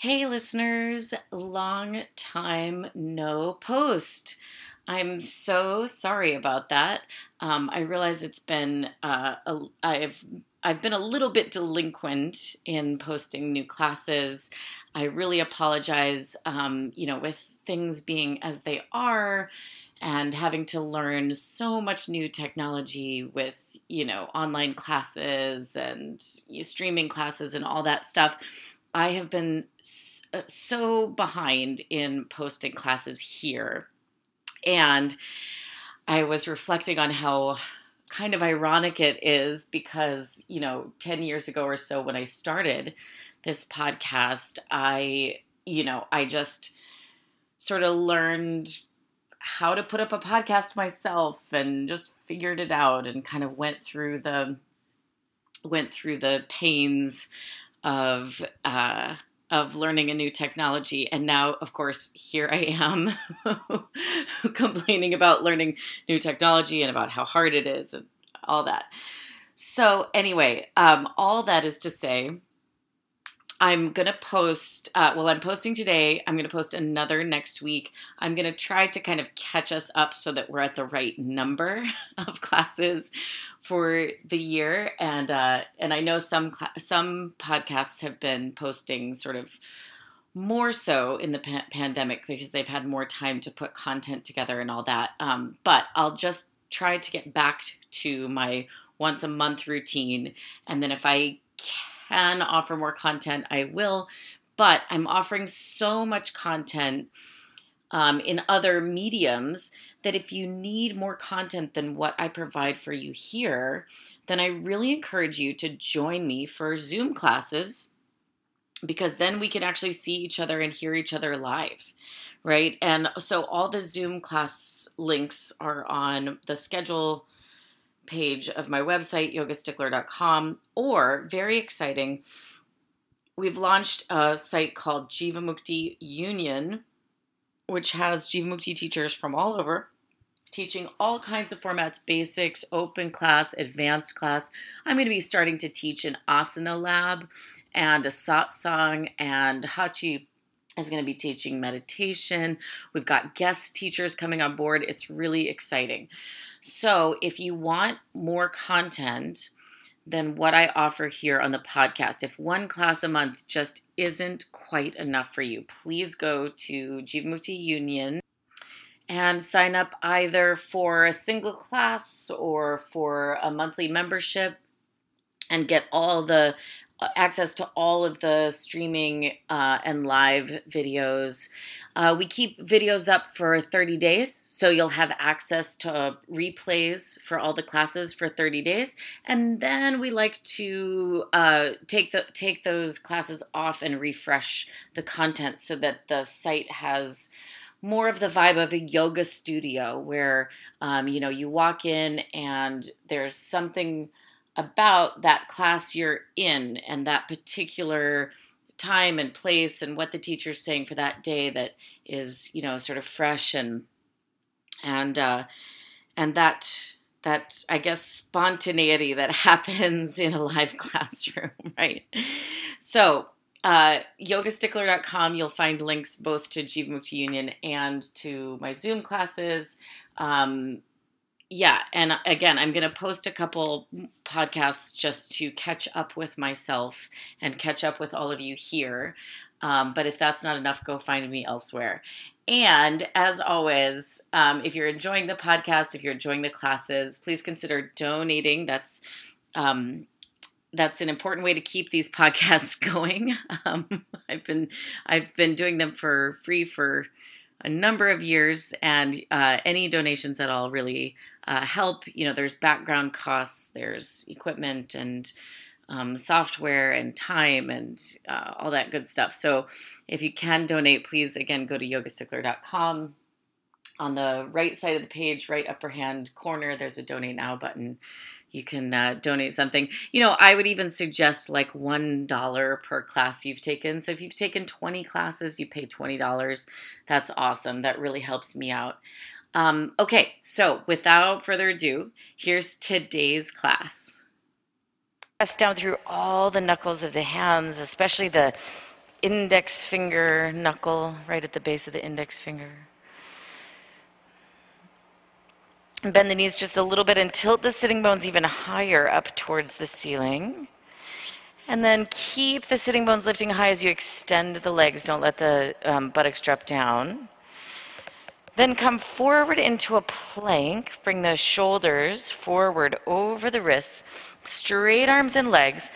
Hey, listeners, long time no post. I'm so sorry about that. Um, I realize it's been uh, a, I've I've been a little bit delinquent in posting new classes. I really apologize. Um, you know, with things being as they are, and having to learn so much new technology with you know online classes and streaming classes and all that stuff I have been uh, so behind in posting classes here. And I was reflecting on how kind of ironic it is because, you know, 10 years ago or so when I started this podcast, I, you know, I just sort of learned how to put up a podcast myself and just figured it out and kind of went through the went through the pains of uh, of learning a new technology, and now, of course, here I am complaining about learning new technology and about how hard it is and all that. So, anyway, um, all that is to say, I'm going to post, uh, well, I'm posting today. I'm going to post another next week. I'm going to try to kind of catch us up so that we're at the right number of classes for the year. And, uh, and I know some, cl- some podcasts have been posting sort of more so in the pa- pandemic because they've had more time to put content together and all that. Um, but I'll just try to get back to my once a month routine. And then if I can, can offer more content, I will. But I'm offering so much content um, in other mediums that if you need more content than what I provide for you here, then I really encourage you to join me for Zoom classes because then we can actually see each other and hear each other live, right? And so all the Zoom class links are on the schedule page of my website, yogastickler.com, or very exciting, we've launched a site called Jivamukti Union, which has Jivamukti teachers from all over teaching all kinds of formats basics, open class, advanced class. I'm going to be starting to teach an asana lab and a satsang, and Hachi is going to be teaching meditation. We've got guest teachers coming on board. It's really exciting. So, if you want more content than what I offer here on the podcast, if one class a month just isn't quite enough for you, please go to Jivamukti Union and sign up either for a single class or for a monthly membership and get all the access to all of the streaming uh, and live videos. Uh, we keep videos up for 30 days, so you'll have access to replays for all the classes for 30 days, and then we like to uh, take the take those classes off and refresh the content so that the site has more of the vibe of a yoga studio where um, you know you walk in and there's something about that class you're in and that particular time and place and what the teacher's saying for that day that is you know sort of fresh and and uh, and that that I guess spontaneity that happens in a live classroom, right? So uh, yogastickler.com, you'll find links both to Jivamukti Union and to my Zoom classes. Um, yeah, and again, I'm going to post a couple podcasts just to catch up with myself and catch up with all of you here. Um, but if that's not enough, go find me elsewhere. And as always, um, if you're enjoying the podcast, if you're enjoying the classes, please consider donating. That's um, that's an important way to keep these podcasts going. Um, I've been I've been doing them for free for a number of years, and uh, any donations at all really uh, help. You know, there's background costs, there's equipment and um, software and time and uh, all that good stuff. So if you can donate, please again go to yogastickler.com. On the right side of the page, right upper hand corner, there's a donate now button. You can uh, donate something. You know, I would even suggest like $1 per class you've taken. So if you've taken 20 classes, you pay $20. That's awesome. That really helps me out. Um, okay, so without further ado, here's today's class. Press down through all the knuckles of the hands, especially the index finger knuckle right at the base of the index finger. And bend the knees just a little bit and tilt the sitting bones even higher up towards the ceiling. And then keep the sitting bones lifting high as you extend the legs. Don't let the um, buttocks drop down. Then come forward into a plank. Bring the shoulders forward over the wrists, straight arms and legs.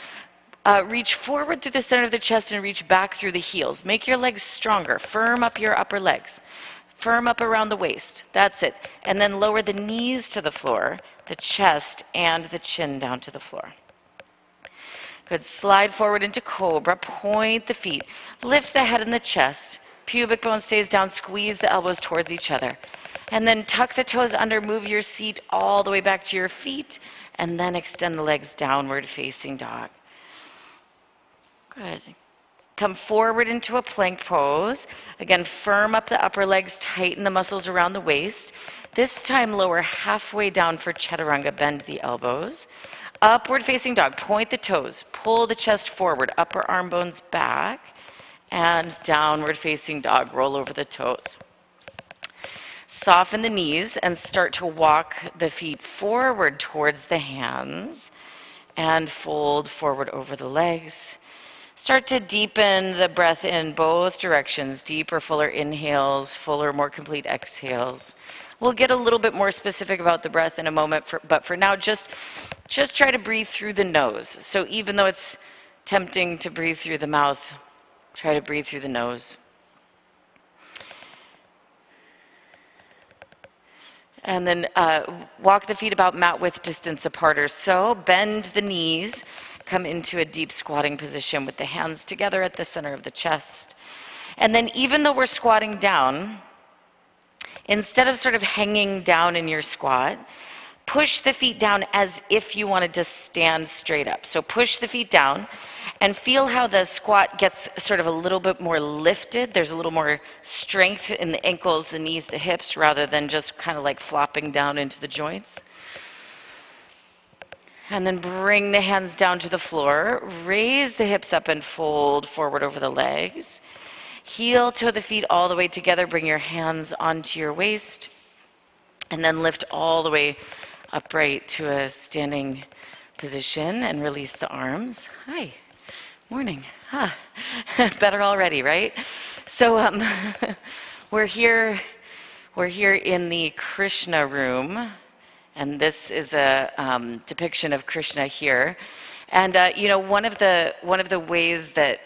Uh, reach forward through the center of the chest and reach back through the heels. Make your legs stronger. Firm up your upper legs. Firm up around the waist. That's it. And then lower the knees to the floor, the chest and the chin down to the floor. Good. Slide forward into cobra. Point the feet. Lift the head and the chest. Pubic bone stays down. Squeeze the elbows towards each other. And then tuck the toes under. Move your seat all the way back to your feet. And then extend the legs downward facing dog. Good. Come forward into a plank pose. Again, firm up the upper legs, tighten the muscles around the waist. This time, lower halfway down for chaturanga, bend the elbows. Upward facing dog, point the toes, pull the chest forward, upper arm bones back, and downward facing dog, roll over the toes. Soften the knees and start to walk the feet forward towards the hands and fold forward over the legs. Start to deepen the breath in both directions deeper, fuller inhales, fuller, more complete exhales. We'll get a little bit more specific about the breath in a moment, for, but for now, just, just try to breathe through the nose. So even though it's tempting to breathe through the mouth, try to breathe through the nose. And then uh, walk the feet about mat width distance apart or so. Bend the knees come into a deep squatting position with the hands together at the center of the chest. And then, even though we're squatting down, instead of sort of hanging down in your squat, push the feet down as if you wanted to stand straight up. So, push the feet down and feel how the squat gets sort of a little bit more lifted. There's a little more strength in the ankles, the knees, the hips, rather than just kind of like flopping down into the joints. And then bring the hands down to the floor. Raise the hips up and fold forward over the legs. Heel toe the feet all the way together. Bring your hands onto your waist. And then lift all the way upright to a standing position and release the arms. Hi. Morning. Ah, better already, right? So um, we're here. We're here in the Krishna room and this is a um, depiction of Krishna here. And uh, you know, one of the one of the ways that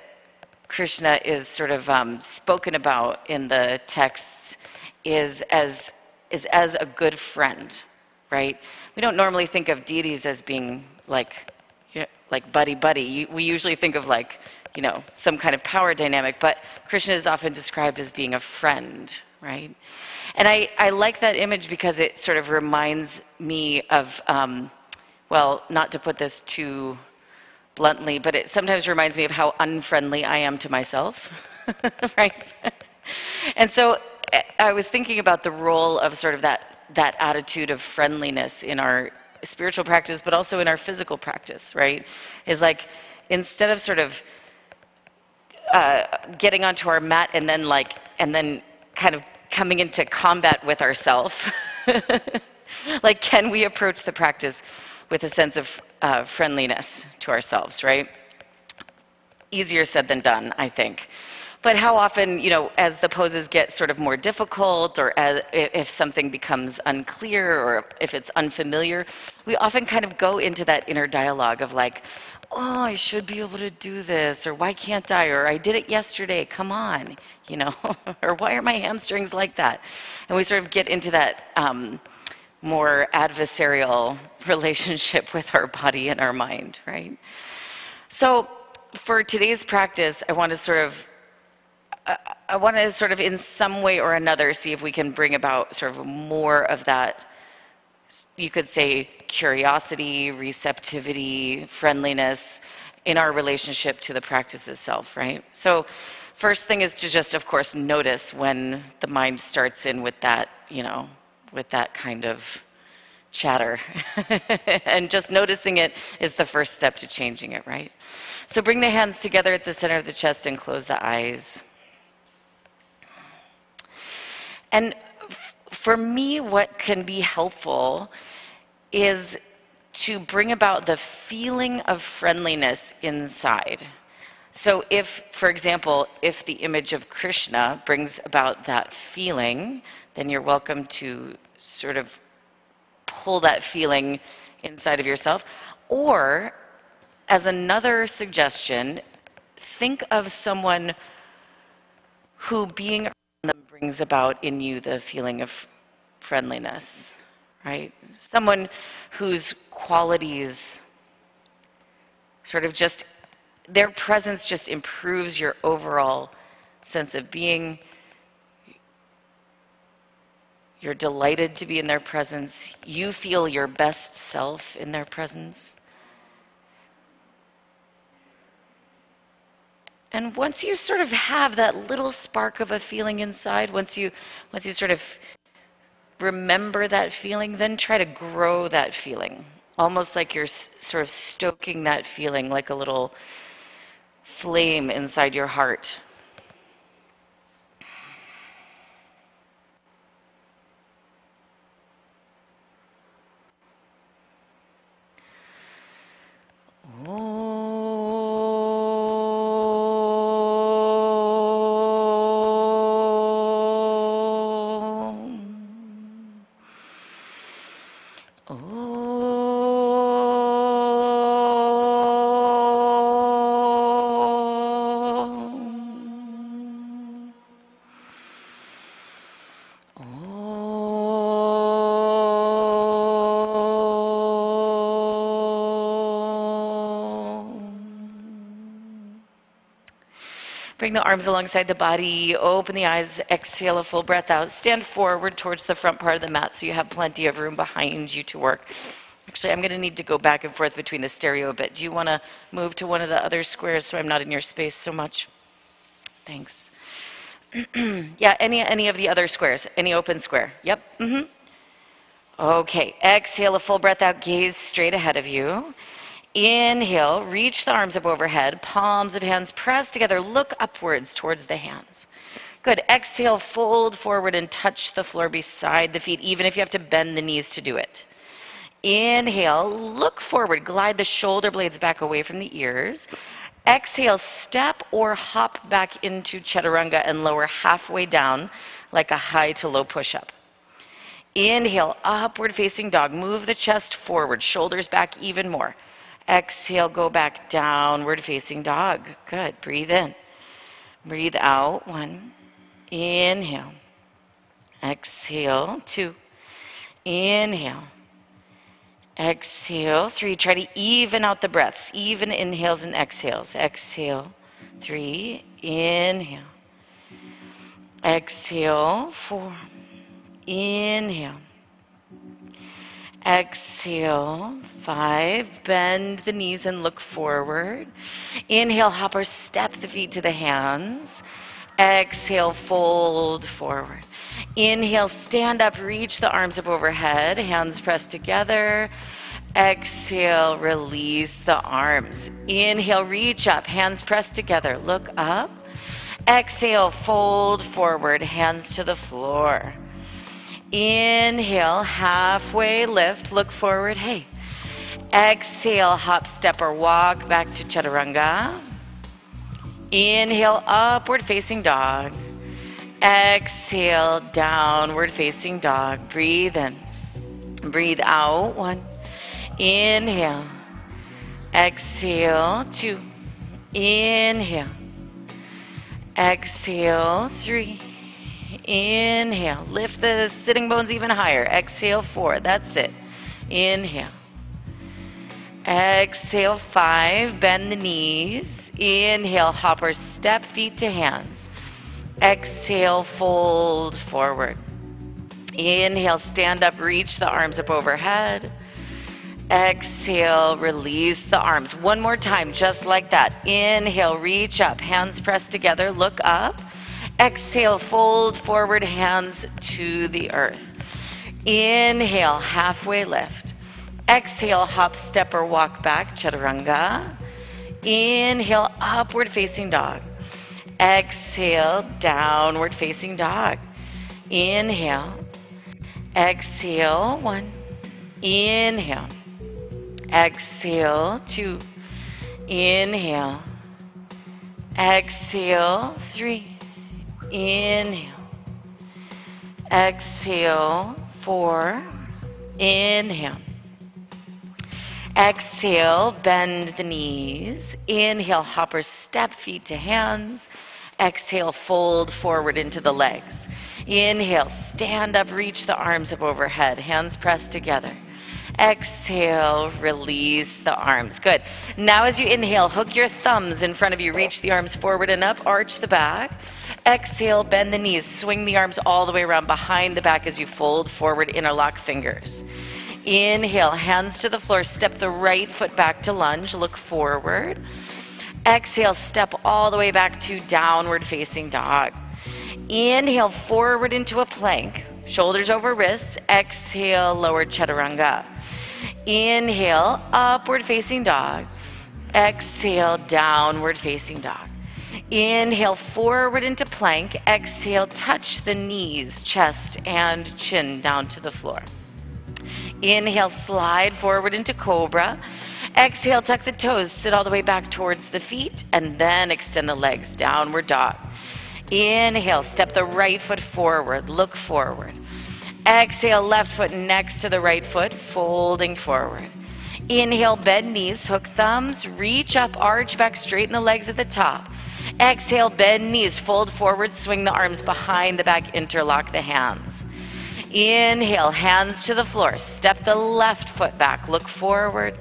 Krishna is sort of um, spoken about in the texts is as is as a good friend, right? We don't normally think of deities as being like you know, like buddy buddy. We usually think of like you know some kind of power dynamic, but Krishna is often described as being a friend, right? And I, I like that image because it sort of reminds me of, um, well, not to put this too bluntly, but it sometimes reminds me of how unfriendly I am to myself, right? and so eh, I was thinking about the role of sort of that, that attitude of friendliness in our spiritual practice, but also in our physical practice, right? Is like instead of sort of uh, getting onto our mat and then like, and then kind of coming into combat with ourselves. like, can we approach the practice with a sense of uh, friendliness to ourselves, right? Easier said than done, I think. But how often, you know, as the poses get sort of more difficult, or as, if something becomes unclear, or if it's unfamiliar, we often kind of go into that inner dialogue of like, oh, I should be able to do this, or why can't I, or I did it yesterday, come on, you know, or why are my hamstrings like that? And we sort of get into that um, more adversarial relationship with our body and our mind, right? So for today's practice, I want to sort of I want to sort of in some way or another see if we can bring about sort of more of that you could say curiosity, receptivity, friendliness in our relationship to the practice itself, right? So, first thing is to just, of course, notice when the mind starts in with that, you know, with that kind of chatter. and just noticing it is the first step to changing it, right? So bring the hands together at the center of the chest and close the eyes. And for me, what can be helpful is to bring about the feeling of friendliness inside. So, if, for example, if the image of Krishna brings about that feeling, then you're welcome to sort of pull that feeling inside of yourself. Or, as another suggestion, think of someone who being brings about in you the feeling of friendliness, right? Someone whose qualities sort of just, their presence just improves your overall sense of being. You're delighted to be in their presence. You feel your best self in their presence. And once you sort of have that little spark of a feeling inside, once you once you sort of remember that feeling, then try to grow that feeling. Almost like you're sort of stoking that feeling like a little flame inside your heart. Oh. Bring the arms alongside the body, open the eyes, exhale a full breath out. Stand forward towards the front part of the mat so you have plenty of room behind you to work. Actually, I'm going to need to go back and forth between the stereo a bit. Do you want to move to one of the other squares so I'm not in your space so much? Thanks. yeah, any, any of the other squares, any open square. Yep. Mm-hmm. Okay, exhale a full breath out, gaze straight ahead of you. Inhale, reach the arms up overhead, palms of hands pressed together, look upwards towards the hands. Good. Exhale, fold forward and touch the floor beside the feet, even if you have to bend the knees to do it. Inhale, look forward, glide the shoulder blades back away from the ears. Exhale, step or hop back into chaturanga and lower halfway down like a high to low push up. Inhale, upward facing dog. Move the chest forward, shoulders back even more. Exhale, go back downward facing dog. Good. Breathe in. Breathe out. One. Inhale. Exhale. Two. Inhale. Exhale. Three. Try to even out the breaths. Even inhales and exhales. Exhale. Three. Inhale. Exhale. Four. Inhale. Exhale, five. Bend the knees and look forward. Inhale, hopper, step the feet to the hands. Exhale, fold forward. Inhale, stand up, reach the arms up overhead, hands pressed together. Exhale, release the arms. Inhale, reach up, hands pressed together, look up. Exhale, fold forward, hands to the floor. Inhale, halfway lift, look forward. Hey. Exhale, hop, step, or walk back to chaturanga. Inhale, upward facing dog. Exhale, downward facing dog. Breathe in. Breathe out. One. Inhale. Exhale. Two. Inhale. Exhale. Three. Inhale. Lift the sitting bones even higher. Exhale, four. That's it. Inhale. Exhale, five. Bend the knees. Inhale, hopper, step feet to hands. Exhale, fold forward. Inhale, stand up, reach the arms up overhead. Exhale, release the arms. One more time, just like that. Inhale, reach up, hands pressed together, look up. Exhale, fold forward, hands to the earth. Inhale, halfway lift. Exhale, hop, step, or walk back, chaturanga. Inhale, upward facing dog. Exhale, downward facing dog. Inhale. Exhale, one. Inhale. Exhale, two. Inhale. Exhale, three. Inhale. Exhale, four. Inhale. Exhale, bend the knees. Inhale, hopper, step feet to hands. Exhale, fold forward into the legs. Inhale, stand up, reach the arms up overhead, hands pressed together. Exhale, release the arms. Good. Now, as you inhale, hook your thumbs in front of you, reach the arms forward and up, arch the back. Exhale, bend the knees, swing the arms all the way around behind the back as you fold forward, interlock fingers. Inhale, hands to the floor, step the right foot back to lunge, look forward. Exhale, step all the way back to downward facing dog. Inhale, forward into a plank, shoulders over wrists. Exhale, lower chaturanga. Inhale, upward facing dog. Exhale, downward facing dog. Inhale, forward into plank. Exhale, touch the knees, chest, and chin down to the floor. Inhale, slide forward into cobra. Exhale, tuck the toes, sit all the way back towards the feet, and then extend the legs, downward dog. Inhale, step the right foot forward, look forward. Exhale, left foot next to the right foot, folding forward. Inhale, bend knees, hook thumbs, reach up, arch back, straighten the legs at the top. Exhale, bend knees, fold forward, swing the arms behind the back, interlock the hands. Inhale, hands to the floor. Step the left foot back, look forward.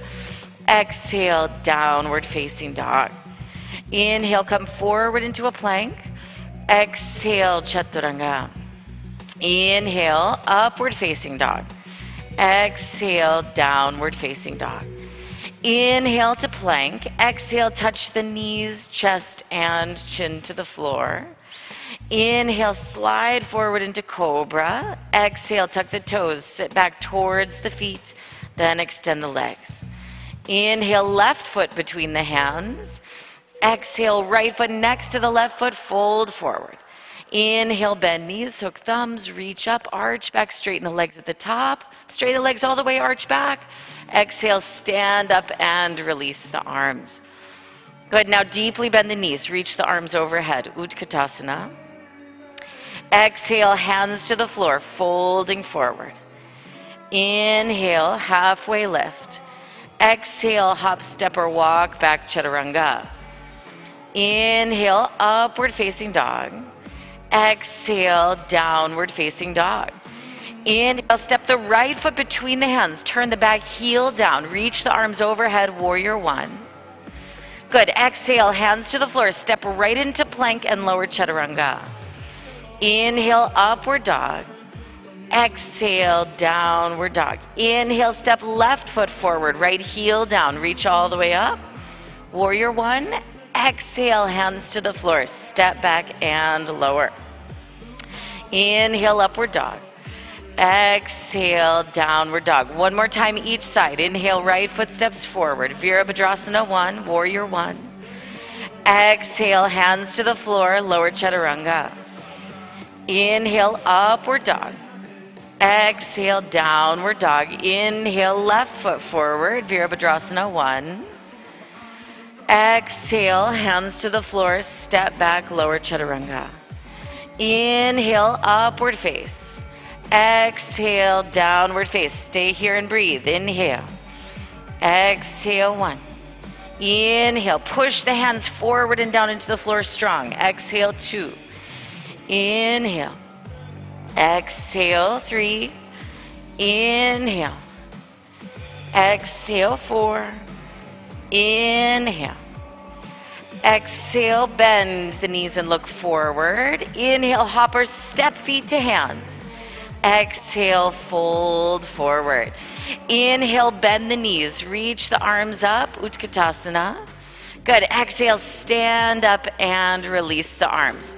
Exhale, downward facing dog. Inhale, come forward into a plank. Exhale, chaturanga. Inhale, upward facing dog. Exhale, downward facing dog. Inhale to plank. Exhale, touch the knees, chest, and chin to the floor. Inhale, slide forward into cobra. Exhale, tuck the toes, sit back towards the feet, then extend the legs. Inhale, left foot between the hands. Exhale, right foot next to the left foot, fold forward. Inhale, bend knees, hook thumbs, reach up, arch back, straighten the legs at the top. Straighten the legs all the way, arch back. Exhale, stand up and release the arms. Good. Now deeply bend the knees, reach the arms overhead. Utkatasana. Exhale, hands to the floor, folding forward. Inhale, halfway lift. Exhale, hop, step, or walk back, chaturanga. Inhale, upward facing dog. Exhale, downward facing dog. Inhale, step the right foot between the hands. Turn the back heel down. Reach the arms overhead, warrior one. Good. Exhale, hands to the floor. Step right into plank and lower chaturanga. Inhale, upward dog. Exhale, downward dog. Inhale, step left foot forward, right heel down. Reach all the way up. Warrior one. Exhale, hands to the floor. Step back and lower. Inhale, upward dog. Exhale, downward dog. One more time each side. Inhale, right foot steps forward. Virabhadrasana one, warrior one. Exhale, hands to the floor, lower chaturanga. Inhale, upward dog. Exhale, downward dog. Inhale, left foot forward, Virabhadrasana one. Exhale, hands to the floor, step back, lower chaturanga. Inhale, upward face. Exhale, downward face. Stay here and breathe. Inhale. Exhale, one. Inhale, push the hands forward and down into the floor strong. Exhale, two. Inhale. Exhale, three. Inhale. Exhale, four. Inhale. Exhale, bend the knees and look forward. Inhale, hoppers, step feet to hands. Exhale, fold forward. Inhale, bend the knees, reach the arms up, Utkatasana. Good. Exhale, stand up and release the arms.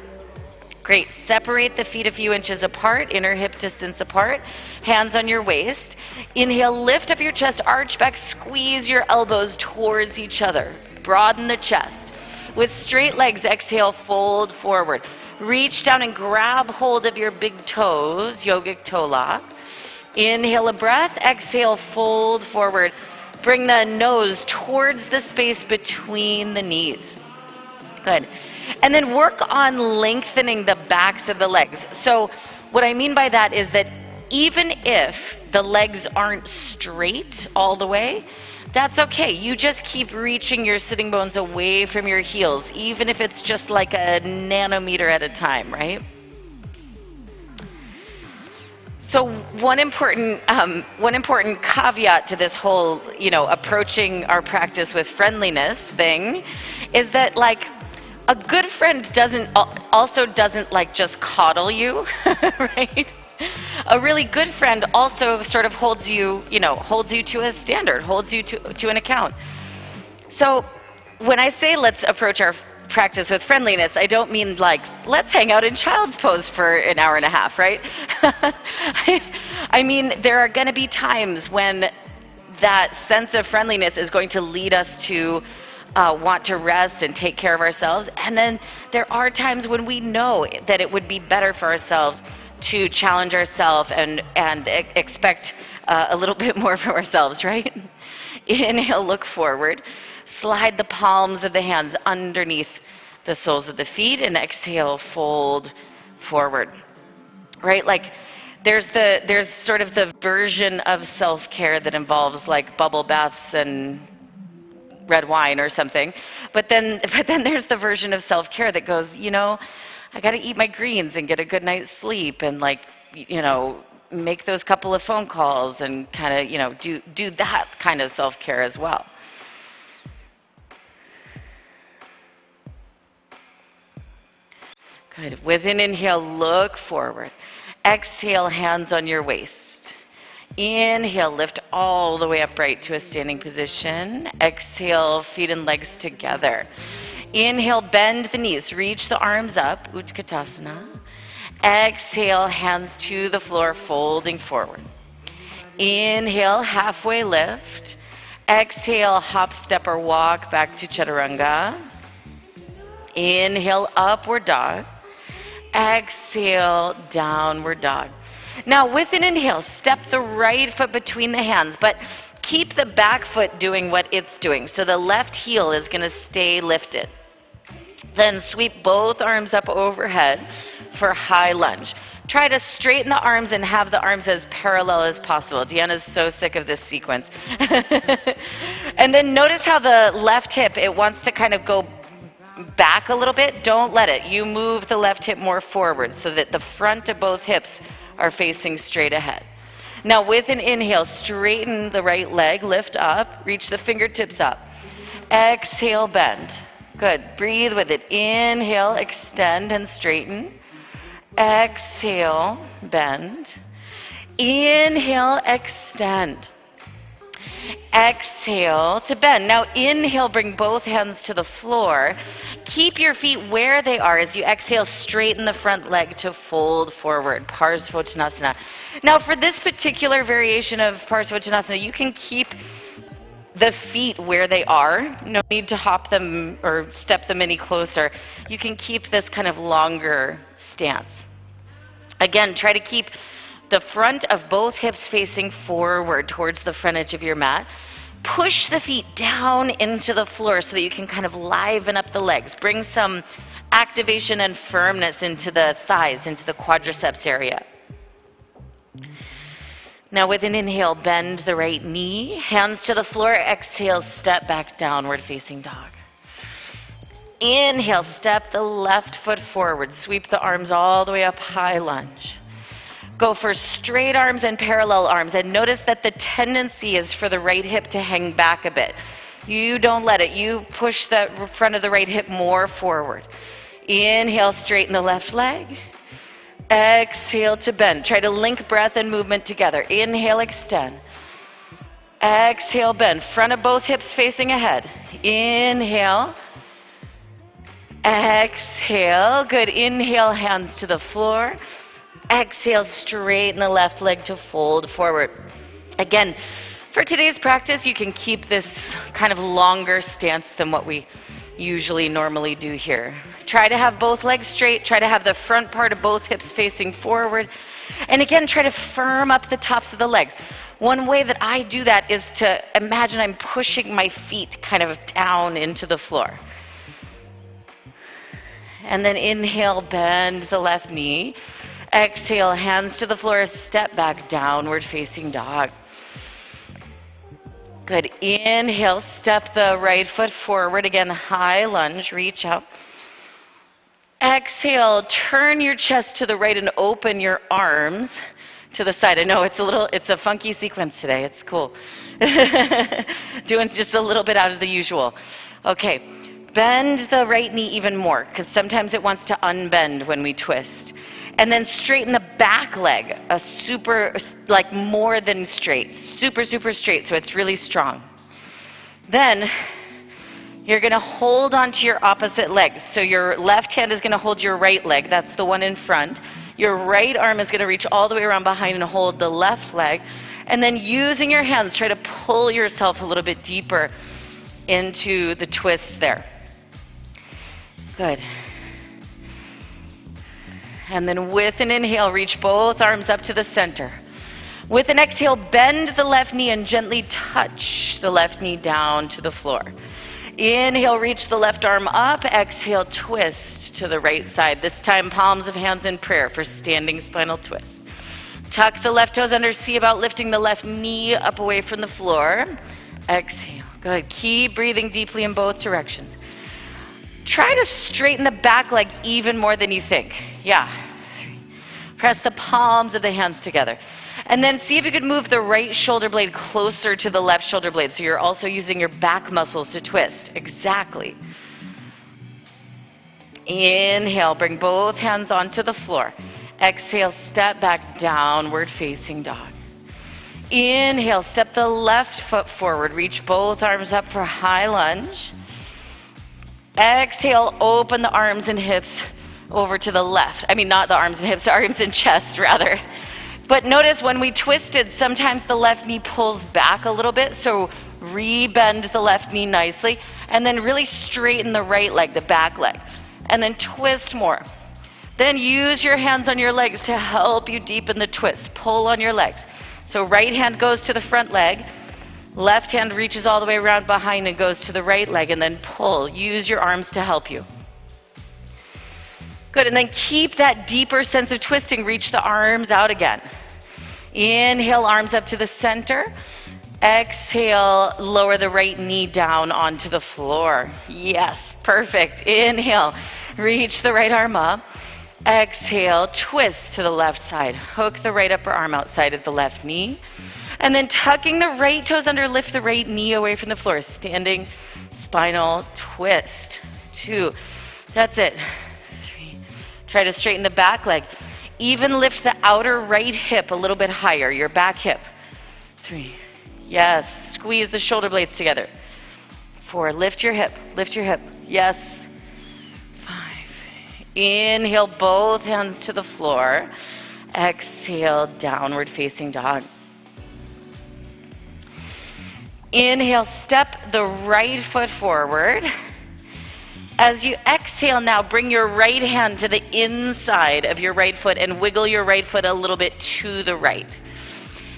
Great. Separate the feet a few inches apart, inner hip distance apart, hands on your waist. Inhale, lift up your chest, arch back, squeeze your elbows towards each other. Broaden the chest. With straight legs, exhale, fold forward. Reach down and grab hold of your big toes, yogic toe lock. Inhale a breath, exhale, fold forward. Bring the nose towards the space between the knees. Good. And then work on lengthening the backs of the legs. So, what I mean by that is that even if the legs aren't straight all the way, that's okay. You just keep reaching your sitting bones away from your heels, even if it's just like a nanometer at a time, right? So one important um, one important caveat to this whole you know approaching our practice with friendliness thing is that like a good friend doesn't also doesn't like just coddle you, right? A really good friend also sort of holds you, you know, holds you to a standard, holds you to, to an account. So when I say let's approach our practice with friendliness, I don't mean like, let's hang out in child's pose for an hour and a half, right? I, I mean, there are going to be times when that sense of friendliness is going to lead us to uh, want to rest and take care of ourselves. And then there are times when we know that it would be better for ourselves to challenge ourselves and, and expect uh, a little bit more from ourselves, right? Inhale, look forward. Slide the palms of the hands underneath the soles of the feet and exhale, fold forward. Right? Like there's the there's sort of the version of self-care that involves like bubble baths and red wine or something. But then, but then there's the version of self care that goes, you know, I got to eat my greens and get a good night's sleep and like, you know, make those couple of phone calls and kind of, you know, do, do that kind of self care as well. Good. With an inhale, look forward. Exhale, hands on your waist. Inhale, lift all the way upright to a standing position. Exhale, feet and legs together. Inhale, bend the knees, reach the arms up, Utkatasana. Exhale, hands to the floor, folding forward. Inhale, halfway lift. Exhale, hop, step, or walk back to chaturanga. Inhale, upward dog. Exhale, downward dog. Now, with an inhale, step the right foot between the hands, but keep the back foot doing what it's doing. So the left heel is going to stay lifted. Then sweep both arms up overhead for high lunge. Try to straighten the arms and have the arms as parallel as possible. Deanna's so sick of this sequence. and then notice how the left hip, it wants to kind of go back a little bit. Don't let it. You move the left hip more forward so that the front of both hips are facing straight ahead. Now, with an inhale, straighten the right leg, lift up, reach the fingertips up. Exhale, bend. Good. Breathe with it. Inhale, extend and straighten. Exhale, bend. Inhale, extend. Exhale to bend. Now, inhale, bring both hands to the floor. Keep your feet where they are as you exhale, straighten the front leg to fold forward. Parsvottanasana. Now, for this particular variation of Parsvottanasana, you can keep the feet where they are. No need to hop them or step them any closer. You can keep this kind of longer stance. Again, try to keep the front of both hips facing forward towards the front edge of your mat. Push the feet down into the floor so that you can kind of liven up the legs. Bring some activation and firmness into the thighs, into the quadriceps area. Now, with an inhale, bend the right knee, hands to the floor. Exhale, step back downward facing dog. Inhale, step the left foot forward, sweep the arms all the way up, high lunge. Go for straight arms and parallel arms. And notice that the tendency is for the right hip to hang back a bit. You don't let it. You push the front of the right hip more forward. Inhale, straighten the left leg. Exhale to bend. Try to link breath and movement together. Inhale, extend. Exhale, bend. Front of both hips facing ahead. Inhale. Exhale. Good. Inhale, hands to the floor. Exhale, straighten the left leg to fold forward. Again, for today's practice, you can keep this kind of longer stance than what we usually normally do here. Try to have both legs straight, try to have the front part of both hips facing forward. And again, try to firm up the tops of the legs. One way that I do that is to imagine I'm pushing my feet kind of down into the floor. And then inhale, bend the left knee. Exhale, hands to the floor, step back, downward facing dog. Good. Inhale, step the right foot forward. Again, high lunge, reach up. Exhale, turn your chest to the right and open your arms to the side. I know it's a little, it's a funky sequence today. It's cool. Doing just a little bit out of the usual. Okay, bend the right knee even more because sometimes it wants to unbend when we twist. And then straighten the back leg, a super, like more than straight, super, super straight, so it's really strong. Then you're gonna hold onto your opposite leg. So your left hand is gonna hold your right leg, that's the one in front. Your right arm is gonna reach all the way around behind and hold the left leg. And then using your hands, try to pull yourself a little bit deeper into the twist there. Good. And then with an inhale, reach both arms up to the center. With an exhale, bend the left knee and gently touch the left knee down to the floor. Inhale, reach the left arm up. Exhale, twist to the right side. This time, palms of hands in prayer for standing spinal twist. Tuck the left toes under, see about lifting the left knee up away from the floor. Exhale. Good. Keep breathing deeply in both directions. Try to straighten the back leg even more than you think. Yeah. Press the palms of the hands together. And then see if you could move the right shoulder blade closer to the left shoulder blade so you're also using your back muscles to twist. Exactly. Inhale, bring both hands onto the floor. Exhale, step back, downward facing dog. Inhale, step the left foot forward, reach both arms up for high lunge. Exhale, open the arms and hips over to the left. I mean, not the arms and hips, arms and chest, rather. But notice when we twisted, sometimes the left knee pulls back a little bit. So rebend the left knee nicely. And then really straighten the right leg, the back leg. And then twist more. Then use your hands on your legs to help you deepen the twist. Pull on your legs. So right hand goes to the front leg. Left hand reaches all the way around behind and goes to the right leg, and then pull. Use your arms to help you. Good, and then keep that deeper sense of twisting. Reach the arms out again. Inhale, arms up to the center. Exhale, lower the right knee down onto the floor. Yes, perfect. Inhale, reach the right arm up. Exhale, twist to the left side. Hook the right upper arm outside of the left knee. And then tucking the right toes under, lift the right knee away from the floor. Standing spinal twist. Two. That's it. Three. Try to straighten the back leg. Even lift the outer right hip a little bit higher, your back hip. Three. Yes. Squeeze the shoulder blades together. Four. Lift your hip. Lift your hip. Yes. Five. Inhale, both hands to the floor. Exhale, downward facing dog. Inhale, step the right foot forward. As you exhale now, bring your right hand to the inside of your right foot and wiggle your right foot a little bit to the right.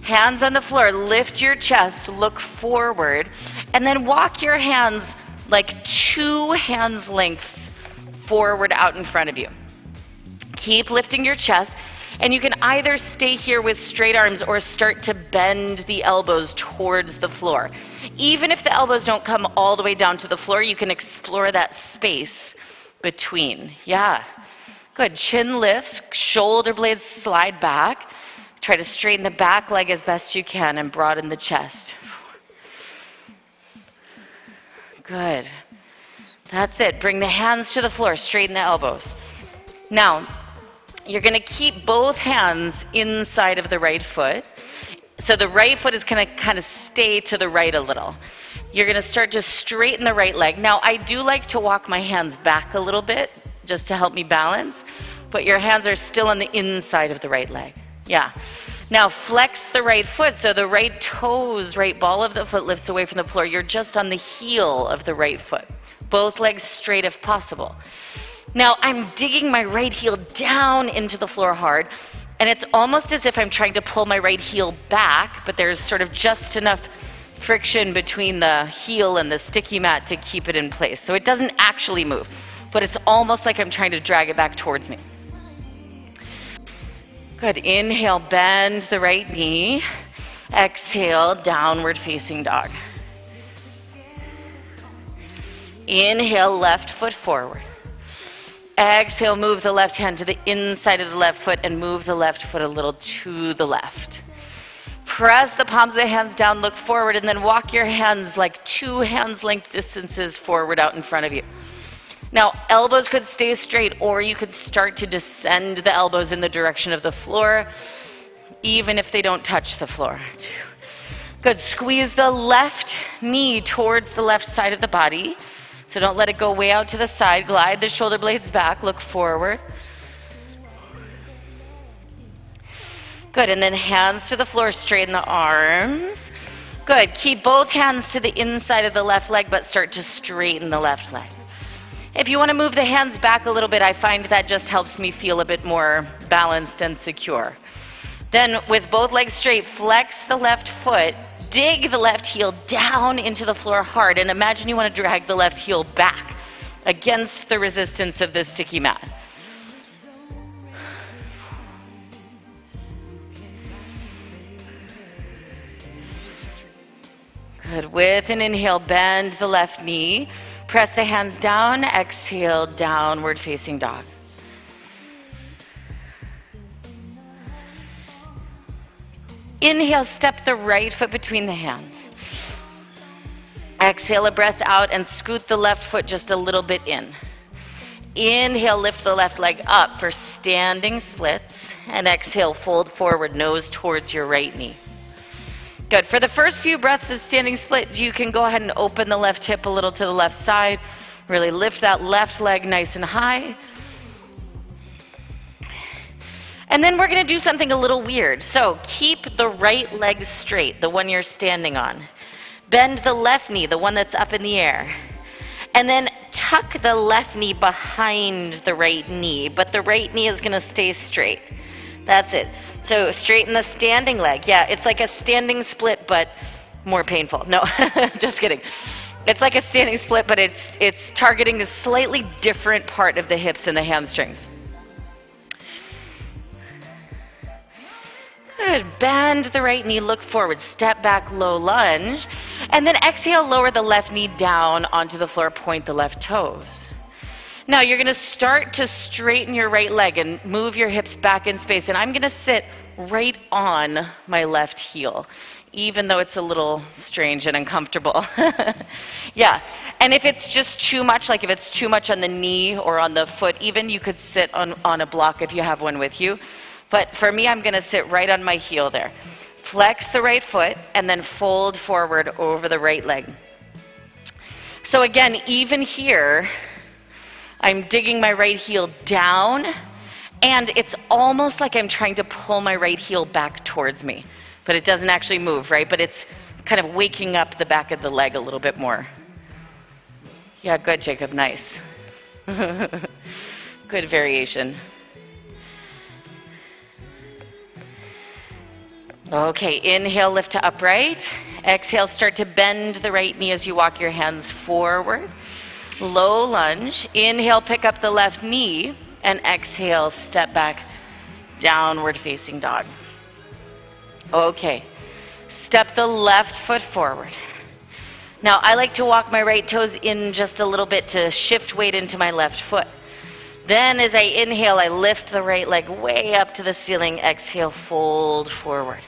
Hands on the floor, lift your chest, look forward, and then walk your hands like two hands lengths forward out in front of you. Keep lifting your chest and you can either stay here with straight arms or start to bend the elbows towards the floor. Even if the elbows don't come all the way down to the floor, you can explore that space between. Yeah. Good. Chin lifts, shoulder blades slide back. Try to straighten the back leg as best you can and broaden the chest. Good. That's it. Bring the hands to the floor, straighten the elbows. Now, you're going to keep both hands inside of the right foot. So the right foot is going to kind of stay to the right a little. You're going to start to straighten the right leg. Now, I do like to walk my hands back a little bit just to help me balance, but your hands are still on the inside of the right leg. Yeah. Now, flex the right foot so the right toes, right ball of the foot lifts away from the floor. You're just on the heel of the right foot. Both legs straight if possible. Now, I'm digging my right heel down into the floor hard, and it's almost as if I'm trying to pull my right heel back, but there's sort of just enough friction between the heel and the sticky mat to keep it in place. So it doesn't actually move, but it's almost like I'm trying to drag it back towards me. Good. Inhale, bend the right knee. Exhale, downward facing dog. Inhale, left foot forward. Exhale, move the left hand to the inside of the left foot and move the left foot a little to the left. Press the palms of the hands down, look forward, and then walk your hands like two hands length distances forward out in front of you. Now, elbows could stay straight, or you could start to descend the elbows in the direction of the floor, even if they don't touch the floor. Good. Squeeze the left knee towards the left side of the body. So don't let it go way out to the side. Glide the shoulder blades back, look forward. Good, and then hands to the floor, straighten the arms. Good, keep both hands to the inside of the left leg, but start to straighten the left leg. If you want to move the hands back a little bit, I find that just helps me feel a bit more balanced and secure. Then, with both legs straight, flex the left foot dig the left heel down into the floor hard and imagine you want to drag the left heel back against the resistance of this sticky mat. Good. With an inhale, bend the left knee. Press the hands down. Exhale, downward facing dog. Inhale, step the right foot between the hands. Exhale a breath out and scoot the left foot just a little bit in. Inhale, lift the left leg up for standing splits. And exhale, fold forward, nose towards your right knee. Good. For the first few breaths of standing split, you can go ahead and open the left hip a little to the left side. Really lift that left leg nice and high. And then we're going to do something a little weird. So keep the right leg straight, the one you're standing on. Bend the left knee, the one that's up in the air. And then tuck the left knee behind the right knee, but the right knee is going to stay straight. That's it. So straighten the standing leg. Yeah, it's like a standing split, but more painful. No, just kidding. It's like a standing split, but it's it's targeting a slightly different part of the hips and the hamstrings. Good. Bend the right knee, look forward, step back, low lunge. And then exhale, lower the left knee down onto the floor, point the left toes. Now you're going to start to straighten your right leg and move your hips back in space. And I'm going to sit right on my left heel, even though it's a little strange and uncomfortable. yeah. And if it's just too much, like if it's too much on the knee or on the foot, even you could sit on, on a block if you have one with you. But for me, I'm going to sit right on my heel there. Flex the right foot and then fold forward over the right leg. So again, even here, I'm digging my right heel down, and it's almost like I'm trying to pull my right heel back towards me. But it doesn't actually move, right? But it's kind of waking up the back of the leg a little bit more. Yeah, good, Jacob. Nice. good variation. Okay, inhale, lift to upright. Exhale, start to bend the right knee as you walk your hands forward. Low lunge. Inhale, pick up the left knee. And exhale, step back, downward facing dog. Okay, step the left foot forward. Now, I like to walk my right toes in just a little bit to shift weight into my left foot. Then, as I inhale, I lift the right leg way up to the ceiling. Exhale, fold forward.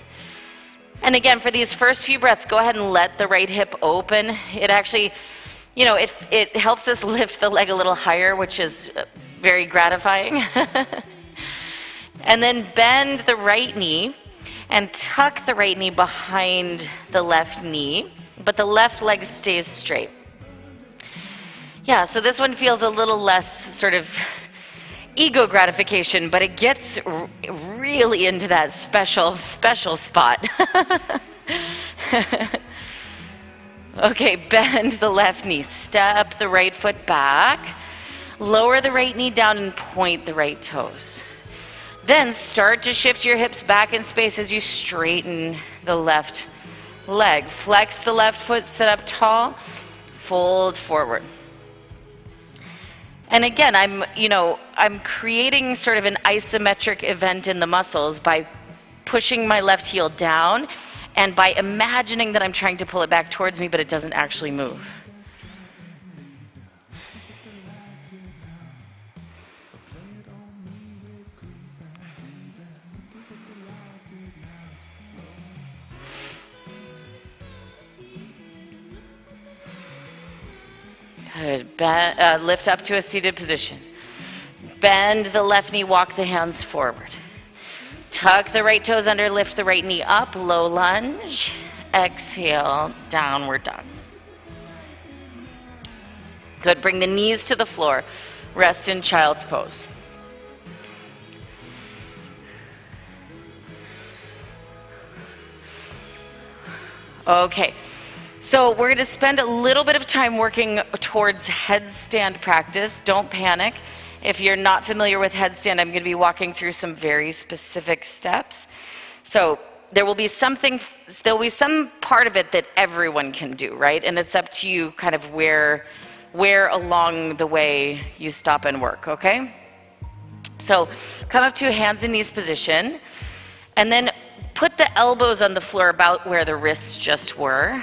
And again, for these first few breaths, go ahead and let the right hip open. It actually, you know, it, it helps us lift the leg a little higher, which is uh, very gratifying. and then bend the right knee. And tuck the right knee behind the left knee, but the left leg stays straight. Yeah, so this one feels a little less sort of ego gratification, but it gets r- really into that special, special spot. okay, bend the left knee, step the right foot back, lower the right knee down, and point the right toes. Then start to shift your hips back in space as you straighten the left leg. Flex the left foot, sit up tall, fold forward. And again, I'm, you know, I'm creating sort of an isometric event in the muscles by pushing my left heel down and by imagining that I'm trying to pull it back towards me, but it doesn't actually move. Good. Bend, uh, lift up to a seated position. Bend the left knee, walk the hands forward. Tuck the right toes under, lift the right knee up, low lunge. Exhale, downward dog. Good. Bring the knees to the floor. Rest in child's pose. Okay. So we're going to spend a little bit of time working towards headstand practice. Don't panic. If you're not familiar with headstand, I'm going to be walking through some very specific steps. So there will be something, there will be some part of it that everyone can do, right? And it's up to you kind of where, where along the way you stop and work, okay? So come up to hands and knees position, and then put the elbows on the floor about where the wrists just were.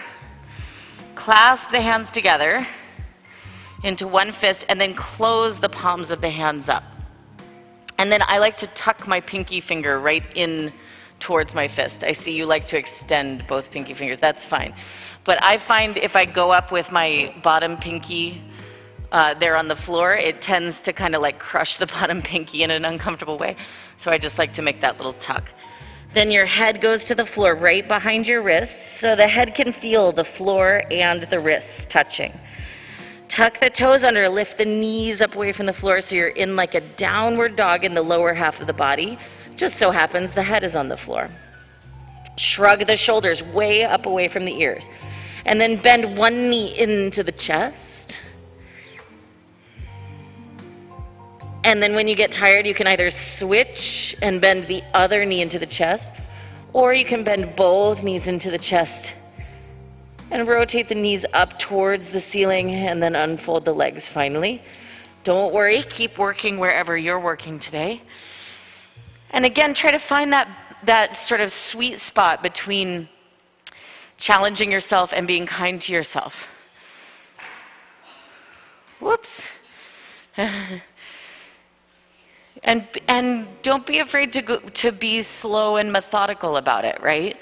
Clasp the hands together into one fist and then close the palms of the hands up. And then I like to tuck my pinky finger right in towards my fist. I see you like to extend both pinky fingers. That's fine. But I find if I go up with my bottom pinky uh, there on the floor, it tends to kind of like crush the bottom pinky in an uncomfortable way. So I just like to make that little tuck. Then your head goes to the floor right behind your wrists so the head can feel the floor and the wrists touching. Tuck the toes under, lift the knees up away from the floor so you're in like a downward dog in the lower half of the body. Just so happens the head is on the floor. Shrug the shoulders way up away from the ears. And then bend one knee into the chest. And then when you get tired, you can either switch and bend the other knee into the chest, or you can bend both knees into the chest and rotate the knees up towards the ceiling and then unfold the legs finally. Don't worry, keep working wherever you're working today. And again, try to find that, that sort of sweet spot between challenging yourself and being kind to yourself. Whoops. And, and don't be afraid to, go, to be slow and methodical about it, right?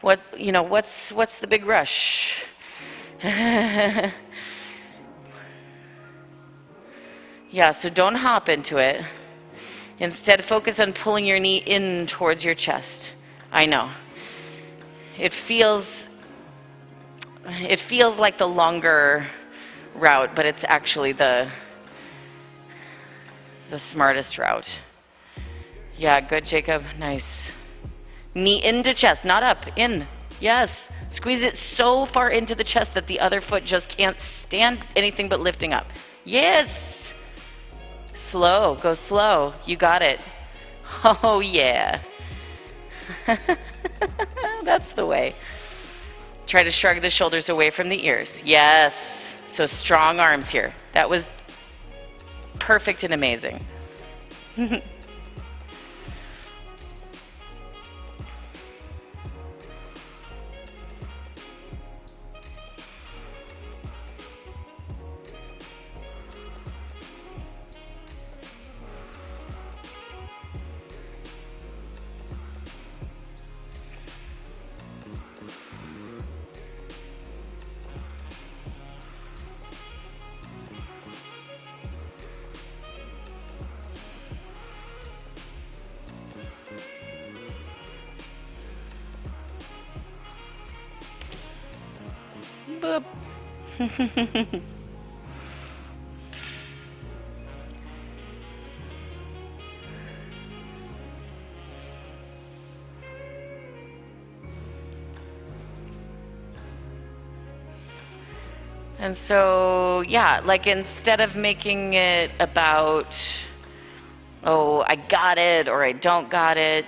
What, you know, what's, what's the big rush? yeah, so don't hop into it. Instead, focus on pulling your knee in towards your chest. I know. It feels it feels like the longer route, but it's actually the the smartest route. Yeah, good, Jacob. Nice. Knee into chest, not up, in. Yes. Squeeze it so far into the chest that the other foot just can't stand anything but lifting up. Yes. Slow, go slow. You got it. Oh, yeah. That's the way. Try to shrug the shoulders away from the ears. Yes. So strong arms here. That was perfect and amazing. And so, yeah, like instead of making it about, oh, I got it, or I don't got it,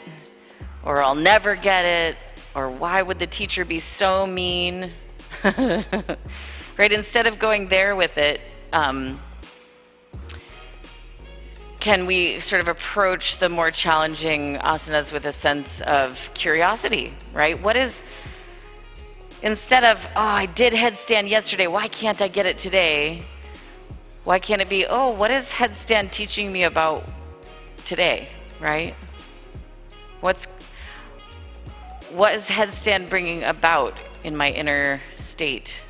or I'll never get it, or why would the teacher be so mean? right? Instead of going there with it, um, can we sort of approach the more challenging asanas with a sense of curiosity, right? What is Instead of, oh, I did headstand yesterday, why can't I get it today? Why can't it be, oh, what is headstand teaching me about today, right? What's what is headstand bringing about in my inner state?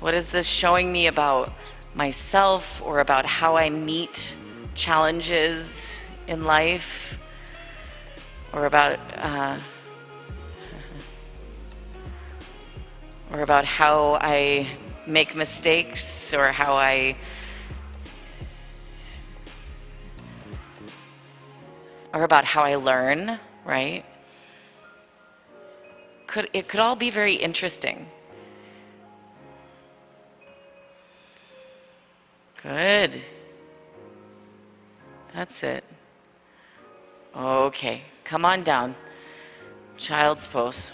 What is this showing me about myself or about how I meet challenges in life or about uh, or about how I make mistakes or how I or about how I learn, right? Could it could all be very interesting. Good. That's it. Okay, come on down. Child's pose.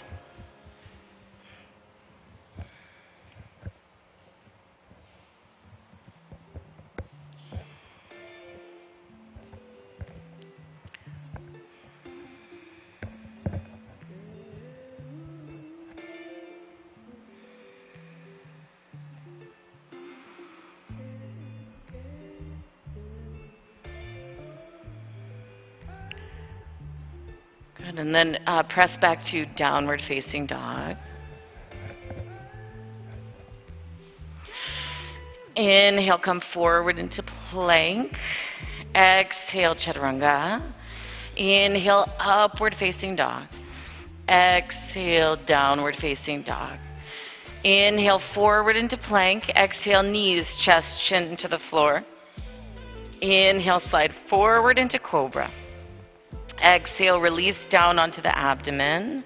Then uh, press back to downward facing dog. Inhale, come forward into plank. Exhale, chaturanga. Inhale, upward facing dog. Exhale, downward facing dog. Inhale, forward into plank. Exhale, knees, chest, chin to the floor. Inhale, slide forward into cobra. Exhale, release down onto the abdomen.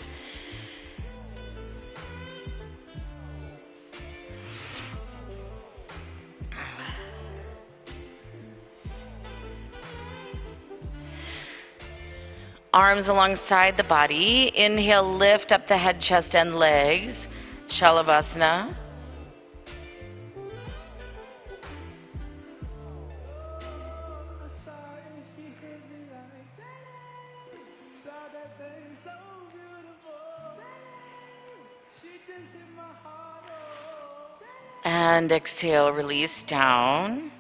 Arms alongside the body. Inhale, lift up the head, chest, and legs. Shalabhasana. And exhale, release down.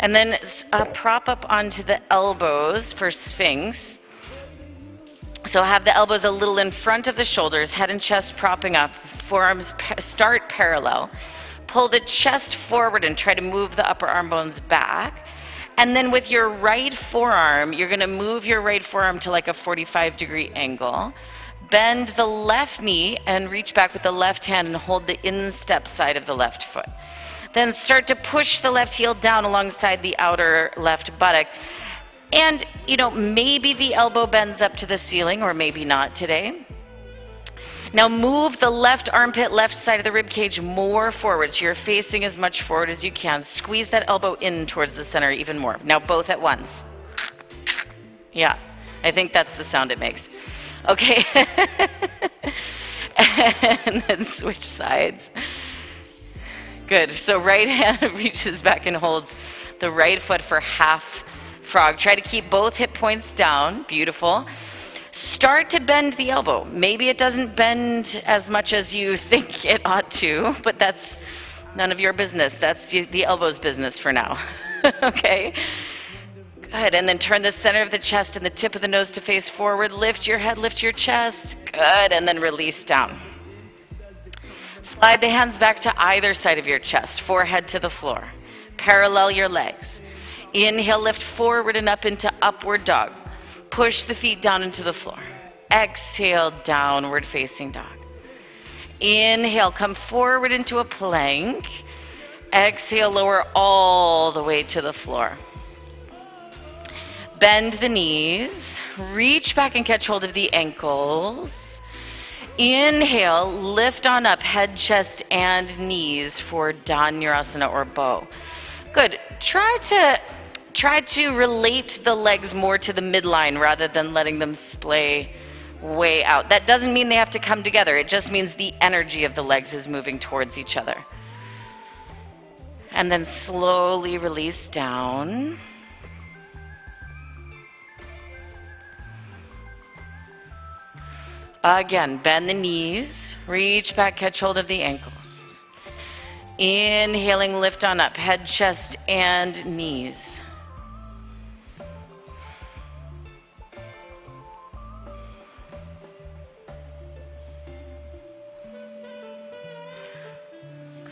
And then uh, prop up onto the elbows for Sphinx. So have the elbows a little in front of the shoulders, head and chest propping up, forearms start parallel. Pull the chest forward and try to move the upper arm bones back. And then with your right forearm, you're going to move your right forearm to like a 45 degree angle. Bend the left knee and reach back with the left hand and hold the instep side of the left foot. Then start to push the left heel down alongside the outer left buttock. And, you know, maybe the elbow bends up to the ceiling or maybe not today. Now move the left armpit, left side of the rib cage more forward so you're facing as much forward as you can. Squeeze that elbow in towards the center even more. Now both at once. Yeah, I think that's the sound it makes. Okay. and then switch sides. Good. So right hand reaches back and holds the right foot for half frog. Try to keep both hip points down. Beautiful. Start to bend the elbow. Maybe it doesn't bend as much as you think it ought to, but that's none of your business. That's the elbow's business for now. okay? Good. And then turn the center of the chest and the tip of the nose to face forward. Lift your head, lift your chest. Good. And then release down. Slide the hands back to either side of your chest, forehead to the floor. Parallel your legs. Inhale, lift forward and up into upward dog. Push the feet down into the floor. Exhale, downward facing dog. Inhale, come forward into a plank. Exhale, lower all the way to the floor. Bend the knees, reach back and catch hold of the ankles. Inhale, lift on up, head, chest, and knees for Dhanurasana or bow. Good. Try to try to relate the legs more to the midline rather than letting them splay way out. That doesn't mean they have to come together. It just means the energy of the legs is moving towards each other. And then slowly release down. Again, bend the knees, reach back, catch hold of the ankles. Inhaling, lift on up, head, chest, and knees.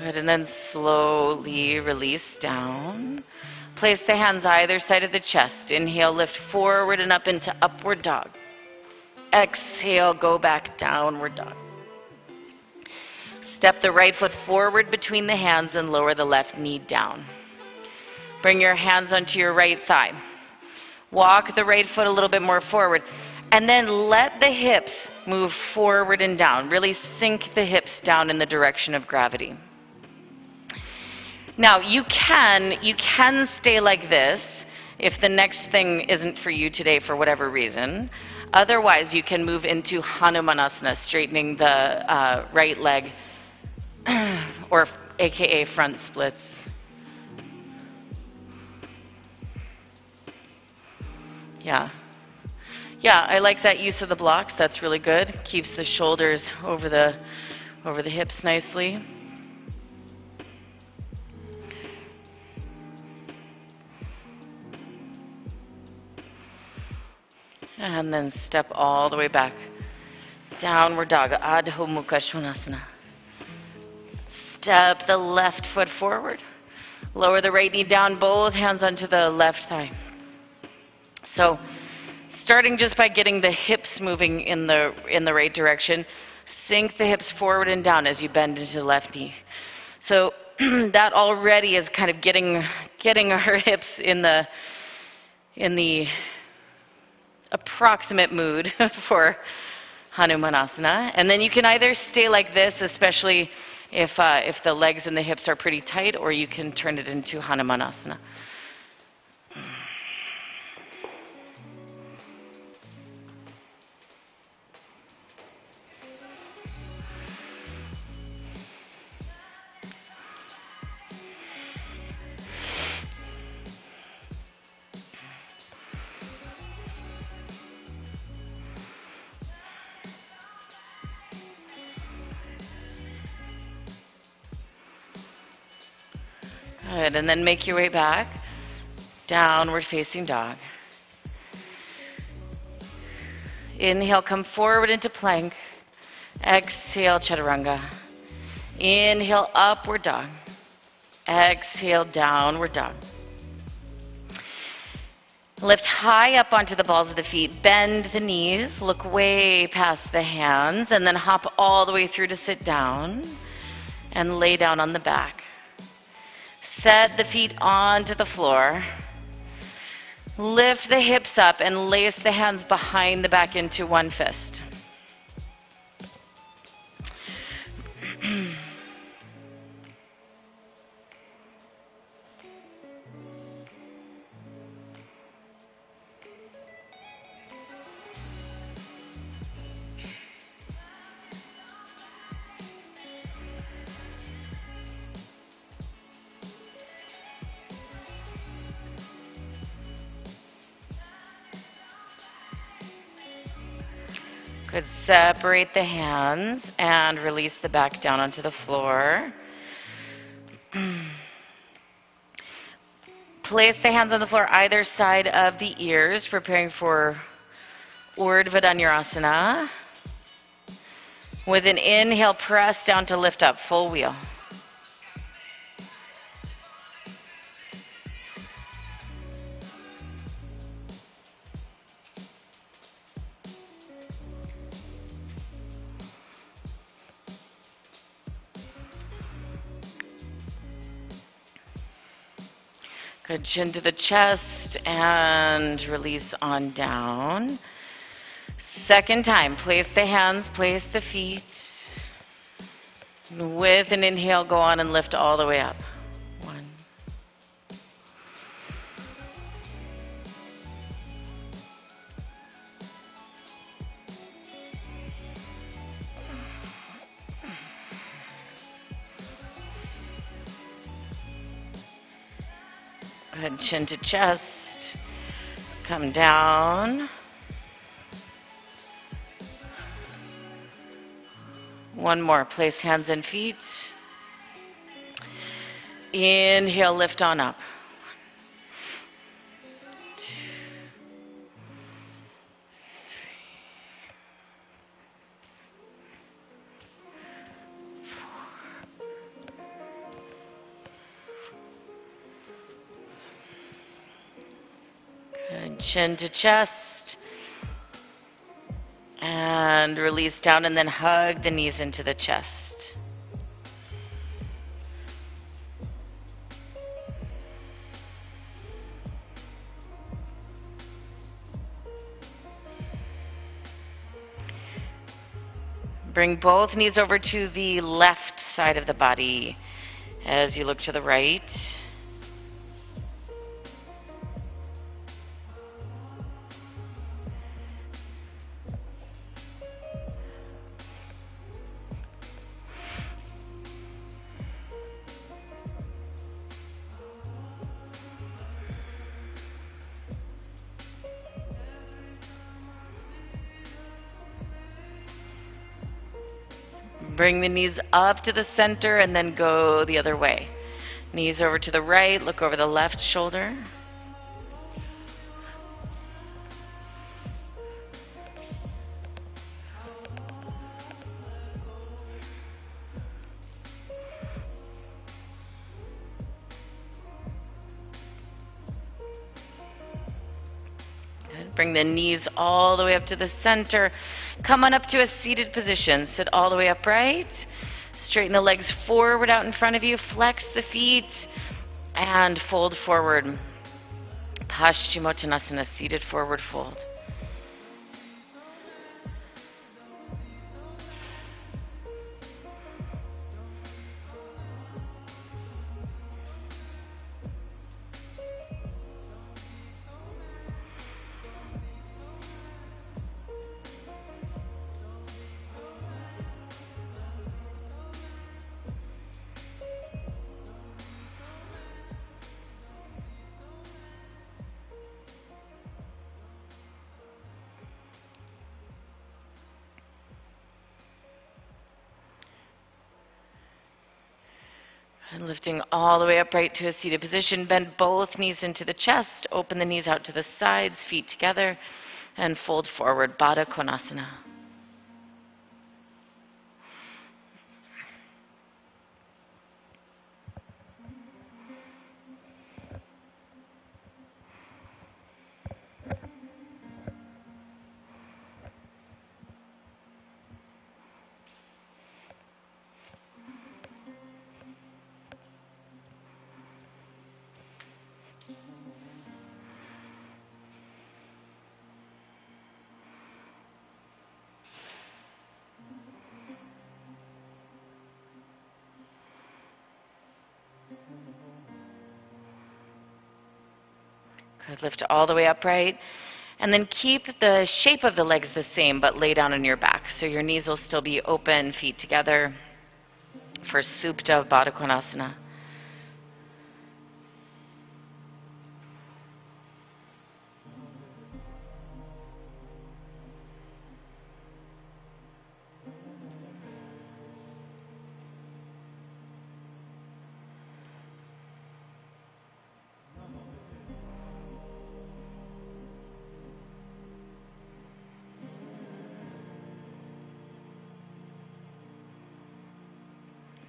Good, and then slowly release down. Place the hands either side of the chest. Inhale, lift forward and up into upward dog. Exhale, go back downward dog. Step the right foot forward between the hands and lower the left knee down. Bring your hands onto your right thigh. Walk the right foot a little bit more forward. And then let the hips move forward and down. Really sink the hips down in the direction of gravity. Now, you can you can stay like this if the next thing isn't for you today for whatever reason. Otherwise, you can move into Hanumanasana, straightening the uh, right leg, or AKA front splits. Yeah. Yeah, I like that use of the blocks. That's really good. Keeps the shoulders over the over the hips nicely. And then step all the way back. Downward dog, Adho Mukha Svanasana. Step the left foot forward. Lower the right knee down, both hands onto the left thigh. So, starting just by getting the hips moving in the, in the right direction, sink the hips forward and down as you bend into the left knee. So, that already is kind of getting, getting our hips in the, in the approximate mood for Hanumanasana. And then you can either stay like this, especially if, uh, if the legs and the hips are pretty tight, or you can turn it into Hanumanasana. And then make your way back. Downward facing dog. Inhale, come forward into plank. Exhale, chaturanga. Inhale, upward dog. Exhale, downward dog. Lift high up onto the balls of the feet. Bend the knees. Look way past the hands. And then hop all the way through to sit down. And lay down on the back. Set the feet onto the floor. Lift the hips up and lace the hands behind the back into one fist. Separate the hands and release the back down onto the floor. Place the hands on the floor either side of the ears, preparing for Urdhva Dhanurasana. With an inhale, press down to lift up, full wheel. Good chin to the chest and release on down. Second time, place the hands, place the feet. With an inhale, go on and lift all the way up. Good chin to chest. Come down. One more. Place hands and feet. Inhale, lift on up. Chin to chest. And release down and then hug the knees into the chest. Bring both knees over to the left side of the body as you look to the right. Bring the knees up to the center and then go the other way. Knees over to the right, look over the left shoulder. Bring the knees all the way up to the center. Come on up to a seated position. Sit all the way upright. Straighten the legs forward out in front of you. Flex the feet and fold forward. Paschimottanasana, seated forward fold. And lifting all the way upright to a seated position. Bend both knees into the chest. Open the knees out to the sides, feet together, and fold forward. Baddha Konasana. Lift all the way upright. And then keep the shape of the legs the same, but lay down on your back. So your knees will still be open, feet together for Supta Baddha Konasana.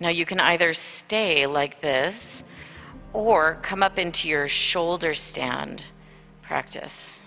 Now you can either stay like this or come up into your shoulder stand practice.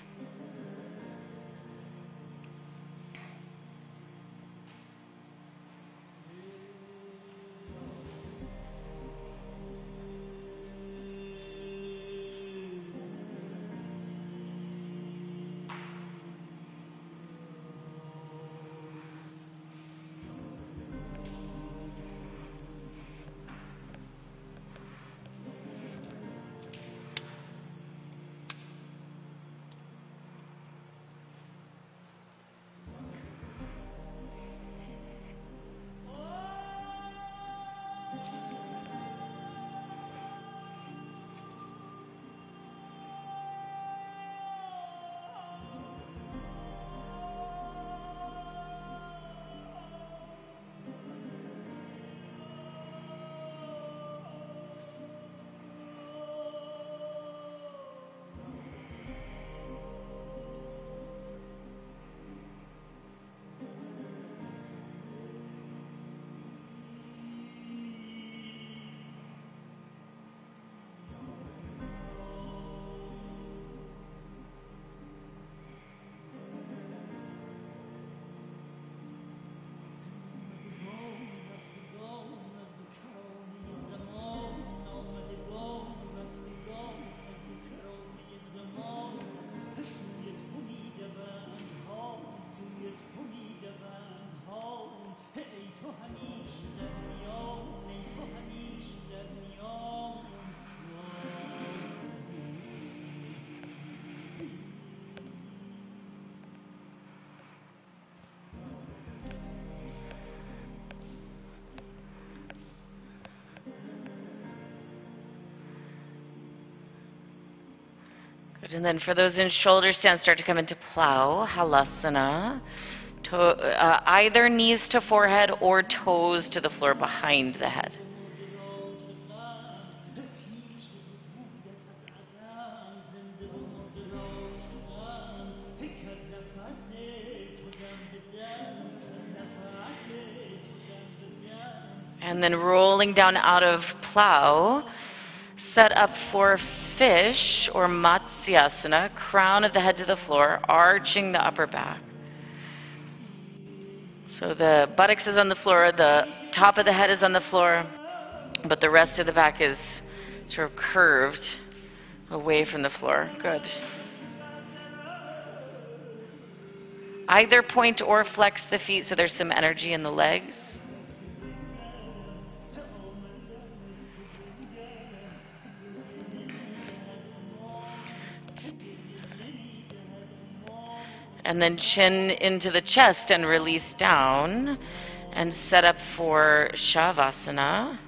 And then for those in shoulder stand, start to come into plow, halasana. To, uh, either knees to forehead or toes to the floor behind the head. And then rolling down out of plow, set up for fish or Matsyasana, crown of the head to the floor, arching the upper back. So the buttocks is on the floor, the top of the head is on the floor, but the rest of the back is sort of curved away from the floor. Good. Either point or flex the feet so there's some energy in the legs. And then chin into the chest and release down and set up for Shavasana.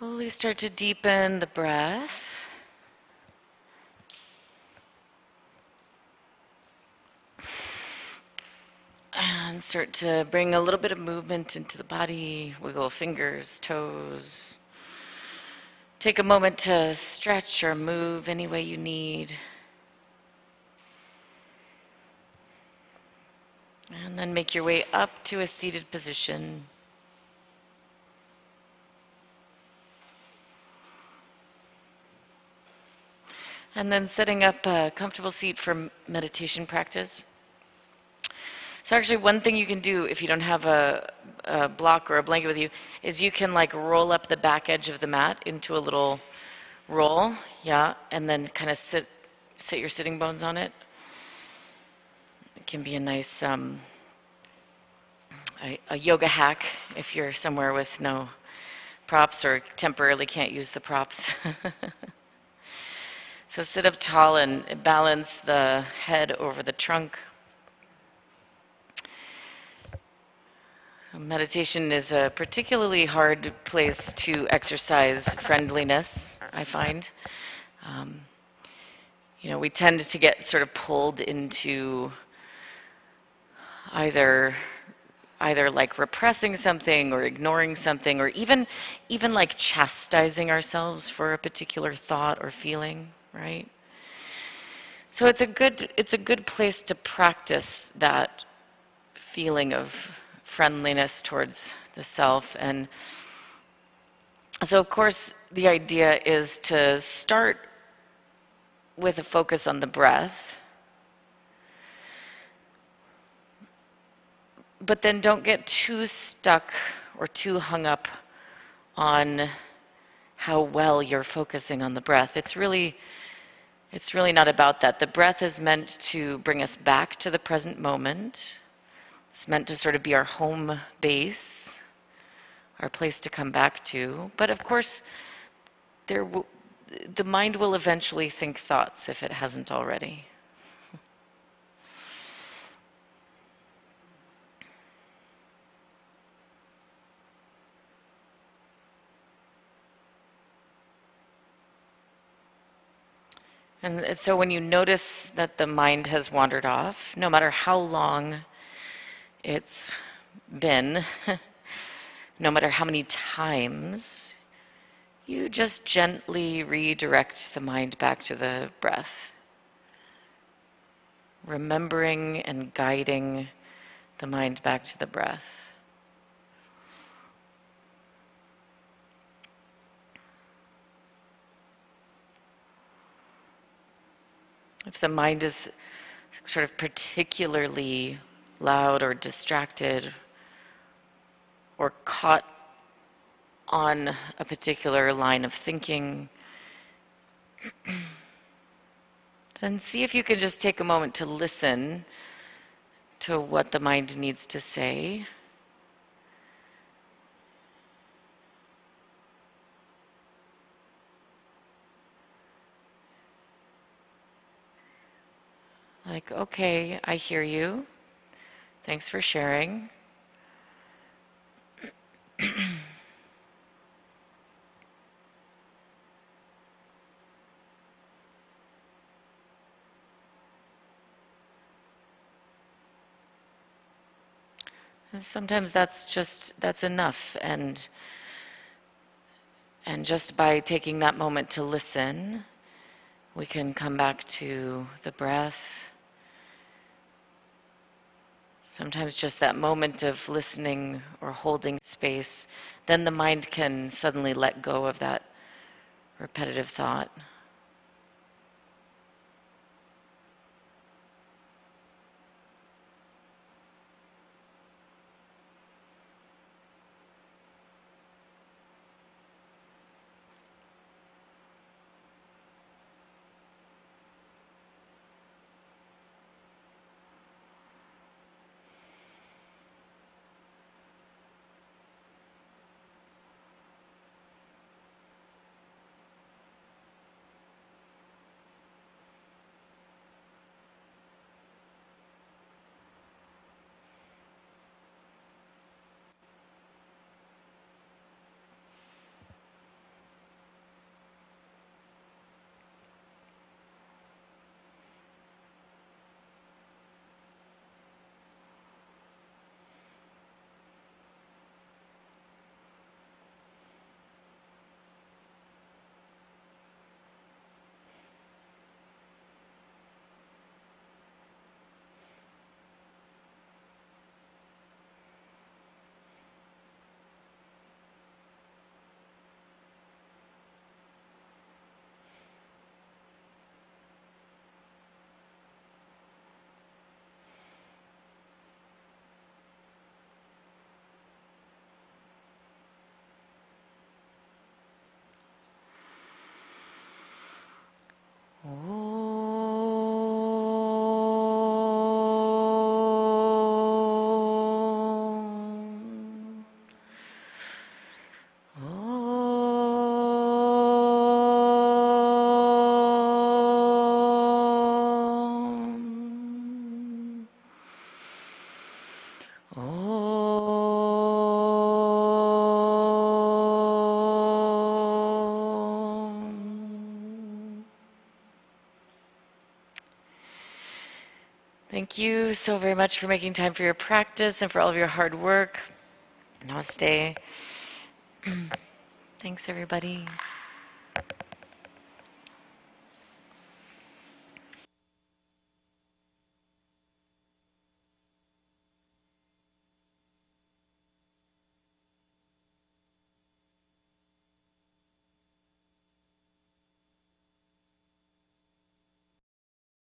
Slowly start to deepen the breath. And start to bring a little bit of movement into the body, wiggle fingers, toes. Take a moment to stretch or move any way you need. And then make your way up to a seated position. And then setting up a comfortable seat for meditation practice. So, actually, one thing you can do if you don't have a, a, block or a blanket with you is you can like roll up the back edge of the mat into a little roll, yeah, and then kind of sit sit your sitting bones on it. It can be a nice um, a, a yoga hack if you're somewhere with no props or temporarily can't use the props. So sit up tall and balance the head over the trunk. Meditation is a particularly hard place to exercise friendliness, I find. Um, you know, we tend to get sort of pulled into either either like repressing something or ignoring something or even even like chastising ourselves for a particular thought or feeling right? So it's a good it's a good place to practice that feeling of friendliness towards the self and so of course the idea is to start with a focus on the breath but then don't get too stuck or too hung up on how well you're focusing on the breath. It's really it's really not about that. The breath is meant to bring us back to the present moment. It's meant to sort of be our home base, our place to come back to. But of course, there w- the mind will eventually think thoughts if it hasn't already. And so when you notice that the mind has wandered off, no matter how long it's been, no matter how many times, you just gently redirect the mind back to the breath, remembering and guiding the mind back to the breath. If the mind is sort of particularly loud or distracted or caught on a particular line of thinking, then see if you can just take a moment to listen to what the mind needs to say. Like, okay, I hear you. Thanks for sharing. Sometimes that's just that's enough and and just by taking that moment to listen we can come back to the breath Sometimes just that moment of listening or holding space, then the mind can suddenly let go of that repetitive thought. You so very much for making time for your practice and for all of your hard work. Namaste. Thanks, everybody.